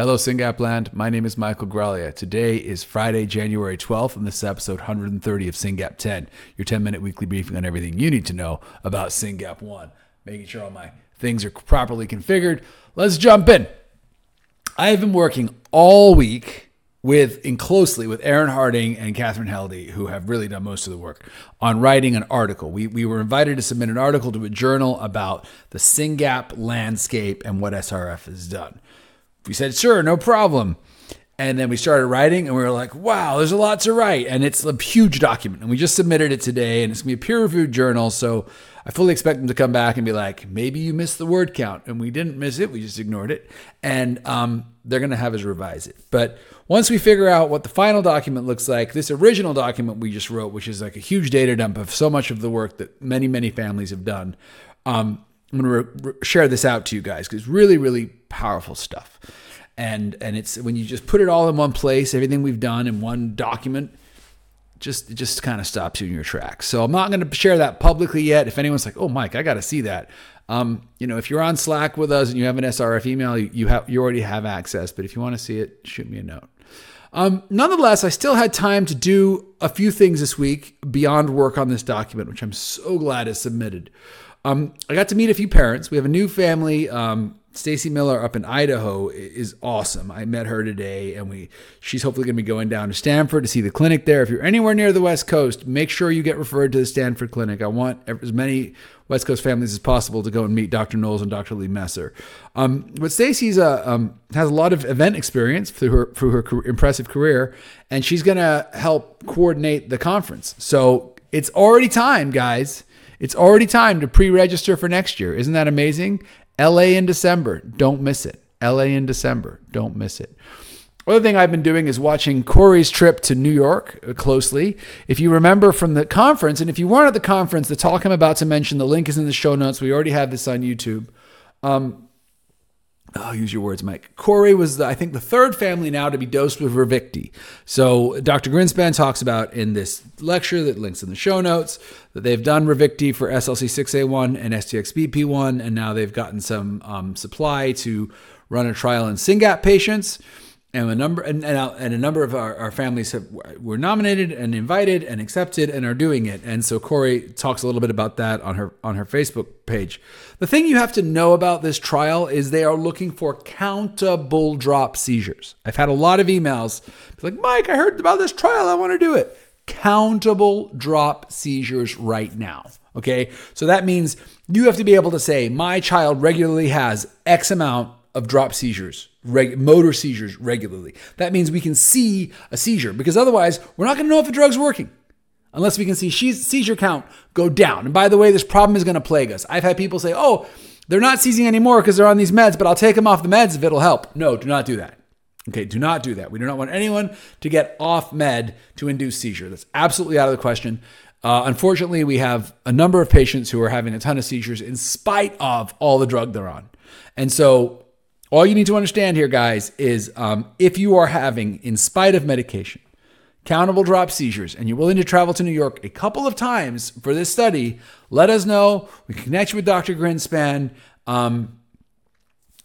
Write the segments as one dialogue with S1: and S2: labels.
S1: Hello, SYNGAP Land. My name is Michael Graglia. Today is Friday, January 12th, and this is episode 130 of SYNGAP 10, your 10 minute weekly briefing on everything you need to know about SYNGAP 1, making sure all my things are properly configured. Let's jump in. I have been working all week with and closely with Aaron Harding and Catherine Heldy, who have really done most of the work on writing an article. We, we were invited to submit an article to a journal about the SYNGAP landscape and what SRF has done. We said, sure, no problem. And then we started writing and we were like, wow, there's a lot to write. And it's a huge document. And we just submitted it today and it's going to be a peer reviewed journal. So I fully expect them to come back and be like, maybe you missed the word count. And we didn't miss it, we just ignored it. And um, they're going to have us revise it. But once we figure out what the final document looks like, this original document we just wrote, which is like a huge data dump of so much of the work that many, many families have done, um, I'm going to re- share this out to you guys because it's really, really powerful stuff and and it's when you just put it all in one place, everything we've done in one document, just it just kind of stops you in your tracks. So I'm not going to share that publicly yet. If anyone's like, "Oh, Mike, I got to see that," um, you know, if you're on Slack with us and you have an SRF email, you, you have you already have access. But if you want to see it, shoot me a note. Um, nonetheless, I still had time to do a few things this week beyond work on this document, which I'm so glad is submitted. Um, I got to meet a few parents. We have a new family. Um, Stacey Miller up in Idaho is awesome. I met her today, and we she's hopefully going to be going down to Stanford to see the clinic there. If you're anywhere near the West Coast, make sure you get referred to the Stanford clinic. I want as many West Coast families as possible to go and meet Dr. Knowles and Dr. Lee Messer. Um, but Stacey's uh, um, has a lot of event experience through her through her impressive career, and she's going to help coordinate the conference. So it's already time, guys. It's already time to pre-register for next year. Isn't that amazing? LA in December. Don't miss it. LA in December. Don't miss it. Other thing I've been doing is watching Corey's trip to New York uh, closely. If you remember from the conference, and if you weren't at the conference, the talk I'm about to mention, the link is in the show notes. We already have this on YouTube. Um, I'll use your words, Mike. Corey was, the, I think, the third family now to be dosed with Ravicti. So Dr. Grinspan talks about in this lecture that links in the show notes that they've done Ravicti for SLC6A1 and STXBP1, and now they've gotten some um, supply to run a trial in SYNGAP patients and a number and, and, uh, and a number of our, our, families have were nominated and invited and accepted and are doing it. And so corey talks a little bit about that on her on her facebook page. The thing you have to know about this trial is they are looking for countable drop seizures. I've had a lot of emails like mike i heard about this trial. I want to do it. Countable drop seizures right now okay? So that means you have to be able to say my child regularly has x amount of drop seizures, reg- motor seizures regularly. That means we can see a seizure because otherwise we're not going to know if the drug's working unless we can see seizure count go down. And by the way, this problem is going to plague us. I've had people say, oh, they're not seizing anymore because they're on these meds, but I'll take them off the meds if it'll help. No, do not do that. Okay, do not do that. We do not want anyone to get off med to induce seizure. That's absolutely out of the question. Uh, unfortunately, we have a number of patients who are having a ton of seizures in spite of all the drug they're on. And so all you need to understand here, guys, is um, if you are having, in spite of medication, countable drop seizures and you're willing to travel to New York a couple of times for this study, let us know. We connect you with Dr. Grinspan. Um,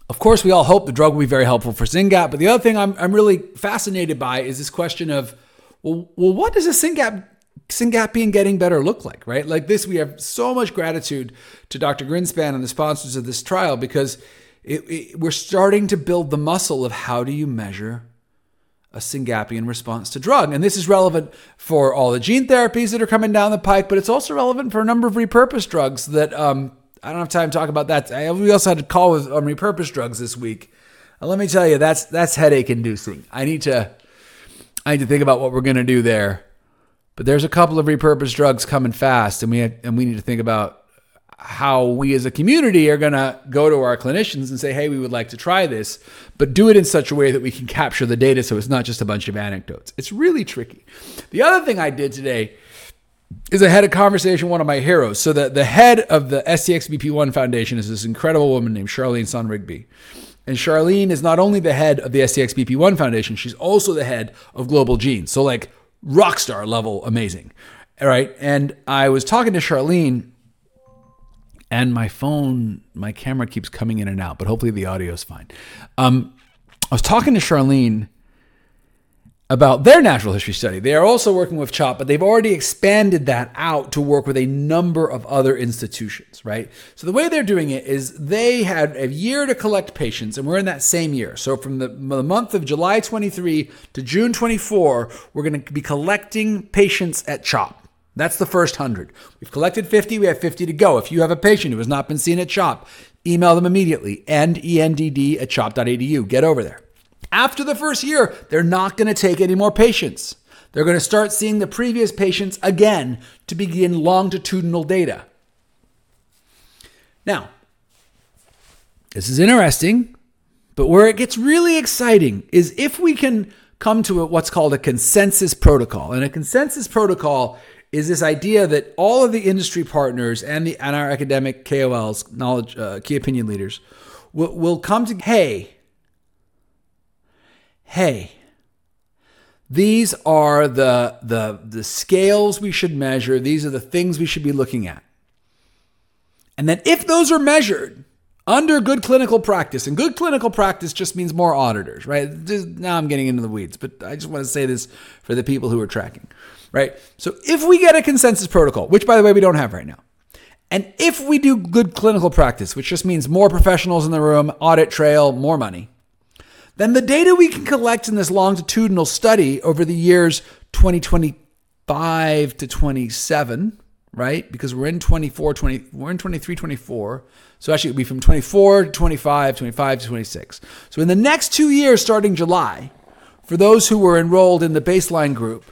S1: of course, we all hope the drug will be very helpful for SYNGAP, but the other thing I'm, I'm really fascinated by is this question of, well, well what does a SYNGAP Syngapian getting better look like, right? Like this, we have so much gratitude to Dr. Grinspan and the sponsors of this trial because it, it, we're starting to build the muscle of how do you measure a syngapian response to drug. And this is relevant for all the gene therapies that are coming down the pike, but it's also relevant for a number of repurposed drugs that um, I don't have time to talk about that. I, we also had a call with on repurposed drugs this week. And let me tell you, that's that's headache inducing. I need to I need to think about what we're going to do there. But there's a couple of repurposed drugs coming fast, and we and we need to think about how we as a community are going to go to our clinicians and say, hey, we would like to try this, but do it in such a way that we can capture the data so it's not just a bunch of anecdotes. It's really tricky. The other thing I did today is I had a conversation with one of my heroes. So the, the head of the STXBP1 Foundation is this incredible woman named Charlene Son Rigby. And Charlene is not only the head of the STXBP1 Foundation, she's also the head of Global Genes. So like rock star level amazing. All right. And I was talking to Charlene and my phone, my camera keeps coming in and out, but hopefully the audio is fine. Um, I was talking to Charlene about their natural history study. They are also working with CHOP, but they've already expanded that out to work with a number of other institutions, right? So the way they're doing it is they had a year to collect patients, and we're in that same year. So from the, the month of July 23 to June 24, we're going to be collecting patients at CHOP. That's the first 100. We've collected 50, we have 50 to go. If you have a patient who has not been seen at CHOP, email them immediately, and endd at chop.edu. Get over there. After the first year, they're not going to take any more patients. They're going to start seeing the previous patients again to begin longitudinal data. Now, this is interesting, but where it gets really exciting is if we can come to what's called a consensus protocol. And a consensus protocol is this idea that all of the industry partners and the and our academic KOLs, knowledge uh, key opinion leaders, will, will come to hey, hey, these are the, the, the scales we should measure. These are the things we should be looking at. And then if those are measured under good clinical practice, and good clinical practice just means more auditors, right? Just, now I'm getting into the weeds, but I just want to say this for the people who are tracking, right? So if we get a consensus protocol, which by the way we don't have right now, and if we do good clinical practice, which just means more professionals in the room, audit trail, more money, then the data we can collect in this longitudinal study over the years 2025 to 27, right? Because we're in 24, 20, we're in 23, 24. So actually it'll be from 24 to 25, 25 to 26. So in the next two years, starting July, for those who were enrolled in the baseline group,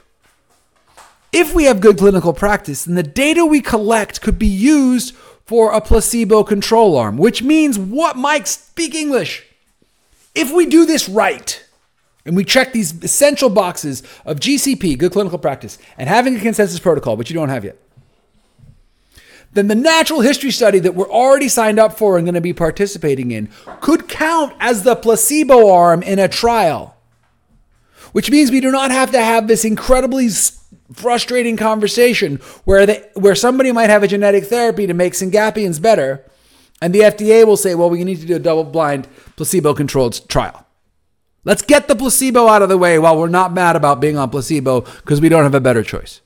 S1: if we have good clinical practice, then the data we collect could be used for a placebo control arm, which means what, Mike? Speak English. If we do this right, and we check these essential boxes of GCP, good clinical practice, and having a consensus protocol, which you don't have yet, then the natural history study that we're already signed up for and going to be participating in could count as the placebo arm in a trial, which means we do not have to have this incredibly frustrating conversation where they, where somebody might have a genetic therapy to make syngapians better and the FDA will say, well, we need to do a double blind placebo controlled trial. Let's get the placebo out of the way while we're not mad about being on placebo because we don't have a better choice.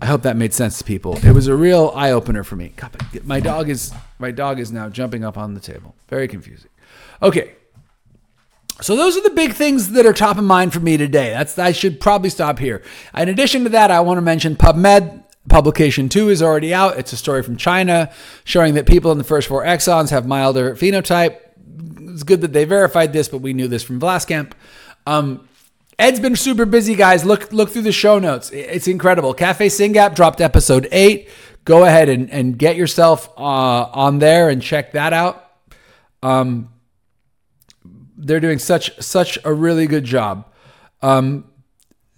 S1: I hope that made sense to people. It was a real eye opener for me. My dog is my dog is now jumping up on the table. Very confusing. Okay. So those are the big things that are top of mind for me today. That's I should probably stop here. In addition to that, I want to mention PubMed. Publication two is already out. It's a story from China showing that people in the first four exons have milder phenotype. It's good that they verified this, but we knew this from Vlaskamp. Um, Ed's been super busy, guys. Look look through the show notes. It's incredible. Cafe SYNGAP dropped episode eight. Go ahead and, and get yourself uh, on there and check that out. Um, they're doing such such a really good job. Um,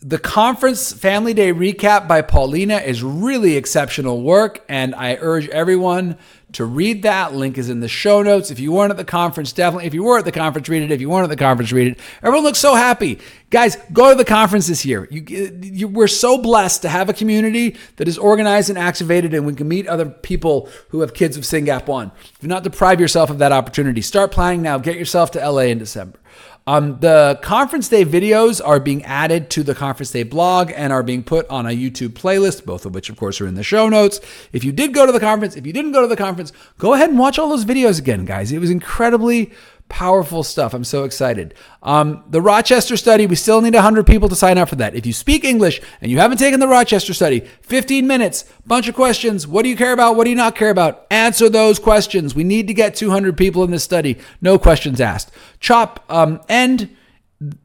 S1: the conference family day recap by Paulina is really exceptional work, and I urge everyone to read that. Link is in the show notes. If you weren't at the conference, definitely. If you were at the conference, read it. If you weren't at the conference, read it. Everyone looks so happy, guys. Go to the conference this year. You, uh, you, we're so blessed to have a community that is organized and activated, and we can meet other people who have kids with SYNGAP One. Do not deprive yourself of that opportunity. Start planning now. Get yourself to LA in December. Um, the conference day videos are being added to the conference day blog and are being put on a YouTube playlist, both of which, of course, are in the show notes. If you did go to the conference, if you didn't go to the conference, go ahead and watch all those videos again, guys. It was incredibly powerful stuff. I'm so excited. Um, the Rochester study, we still need 100 people to sign up for that. If you speak English and you haven't taken the Rochester study, 15 minutes, bunch of questions. What do you care about? What do you not care about? Answer those questions. We need to get 200 people in this study. No questions asked. Chop um, end.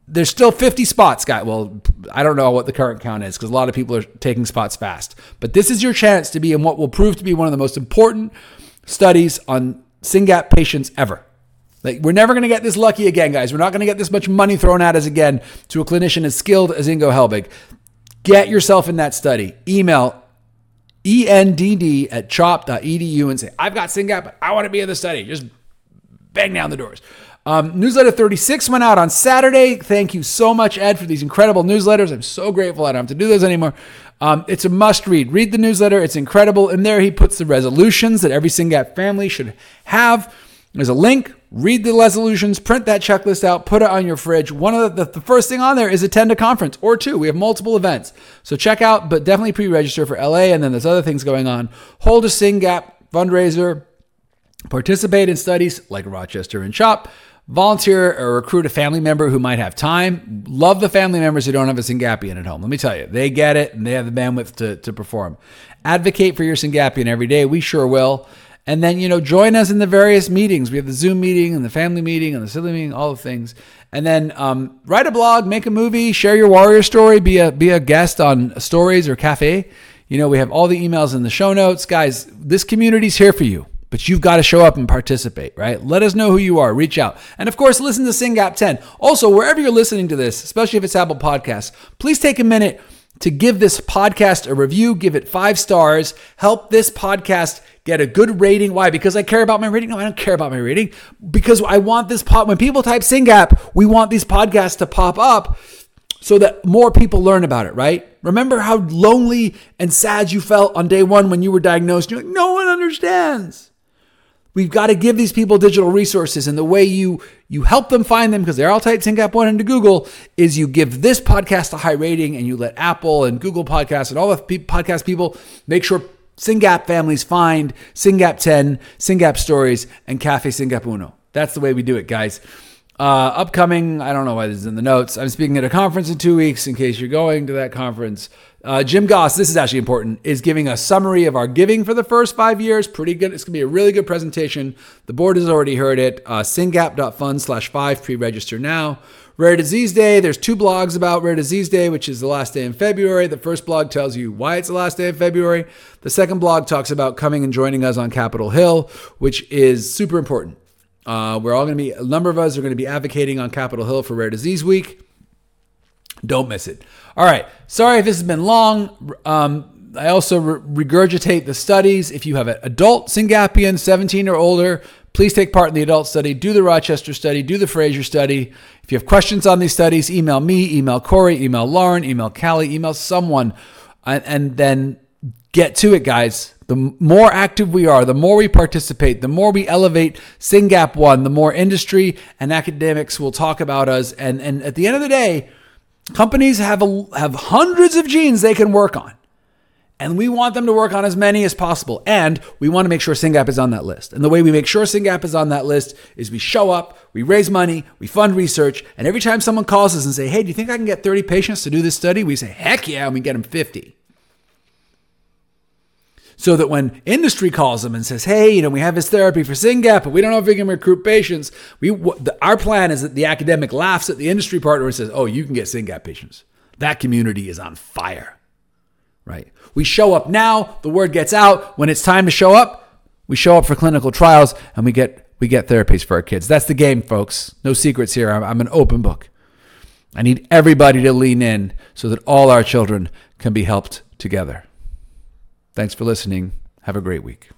S1: There's still 50 spots, guy. Well, I don't know what the current count is because a lot of people are taking spots fast. But this is your chance to be in what will prove to be one of the most important studies on SYNGAP patients ever. Like, we're never going to get this lucky again, guys. We're not going to get this much money thrown at us again to a clinician as skilled as Ingo Helbig. Get yourself in that study. Email endd at chop.edu and say, I've got SYNGAP, I want to be in the study. Just bang down the doors. Um, newsletter 36 went out on Saturday. Thank you so much, Ed, for these incredible newsletters. I'm so grateful I don't have to do those anymore. Um, it's a must read. Read the newsletter, it's incredible. In there, he puts the resolutions that every SYNGAP family should have There's a link. Read the resolutions, print that checklist out, put it on your fridge. One of the, the first thing on there is attend a conference or two. We have multiple events. So check out, but definitely pre register for LA. And then there's other things going on. Hold a SYNGAP fundraiser, participate in studies like Rochester and CHOP volunteer or recruit a family member who might have time. Love the family members who don't have a Syngapian at home. Let me tell you, they get it and they have the bandwidth to, to perform. Advocate for your Syngapian every day. We sure will. And then, you know, join us in the various meetings. We have the Zoom meeting and the family meeting and the silly meeting, all the things. And then um, write a blog, make a movie, share your warrior story, be a be a guest on stories or cafe. You know, we have all the emails in the show notes. Guys, this community's here for you but you've got to show up and participate, right? Let us know who you are. Reach out. And of course, listen to SYNGAP 10. Also, wherever you're listening to this, especially if it's Apple Podcasts, please take a minute to give this podcast a review, give it five stars, help this podcast get a good rating. Why? Because I care about my rating? No, I don't care about my rating. Because I want this pod, when people type SYNGAP, we want these podcasts to pop up so that more people learn about it, right? Remember how lonely and sad you felt on day one when you were diagnosed? You're like, no one understands. We've got to give these people digital resources, and the way you you help them find them because they're all typed SYNGAP one into Google is you give this podcast a high rating, and you let Apple and Google Podcasts and all the podcast people make sure SYNGAP families find SYNGAP 10, SYNGAP stories, and Cafe SYNGAP Uno. That's the way we do it, guys. Uh, upcoming, I don't know why this is in the notes. I'm speaking at a conference in two weeks in case you're going to that conference. Uh, Jim Goss, this is actually important, is giving a summary of our giving for the first five years. Pretty good. It's going to be a really good presentation. The board has already heard it. Uh, syngap.fund slash five, pre register now. Rare Disease Day, there's two blogs about Rare Disease Day, which is the last day in February. The first blog tells you why it's the last day of February. The second blog talks about coming and joining us on Capitol Hill, which is super important. Uh, we're all going to be, a number of us are going to be advocating on Capitol Hill for Rare Disease Week. Don't miss it. All right. Sorry if this has been long. Um, I also re- regurgitate the studies. If you have an adult Syngapian, 17 or older, please take part in the adult study. Do the Rochester study. Do the Fraser study. If you have questions on these studies, email me, email Corey, email Lauren, email Callie, email someone, and, and then get to it, guys. The more active we are, the more we participate, the more we elevate SYNGAP 1, the more industry and academics will talk about us. And, and at the end of the day, companies have, a, have hundreds of genes they can work on. And we want them to work on as many as possible. And we want to make sure SYNGAP is on that list. And the way we make sure SYNGAP is on that list is we show up, we raise money, we fund research, and every time someone calls us and say, hey, do you think I can get 30 patients to do this study? We say, heck yeah, and we get them 50 so that when industry calls them and says, "Hey, you know, we have this therapy for SYNGAP, but we don't know if we can recruit patients," we the, our plan is that the academic laughs at the industry partner and says, "Oh, you can get SYNGAP patients." That community is on fire, right? We show up now. The word gets out when it's time to show up. We show up for clinical trials and we get we get therapies for our kids. That's the game, folks. No secrets here. I'm, I'm an open book. I need everybody to lean in so that all our children can be helped together. Thanks for listening. Have a great week.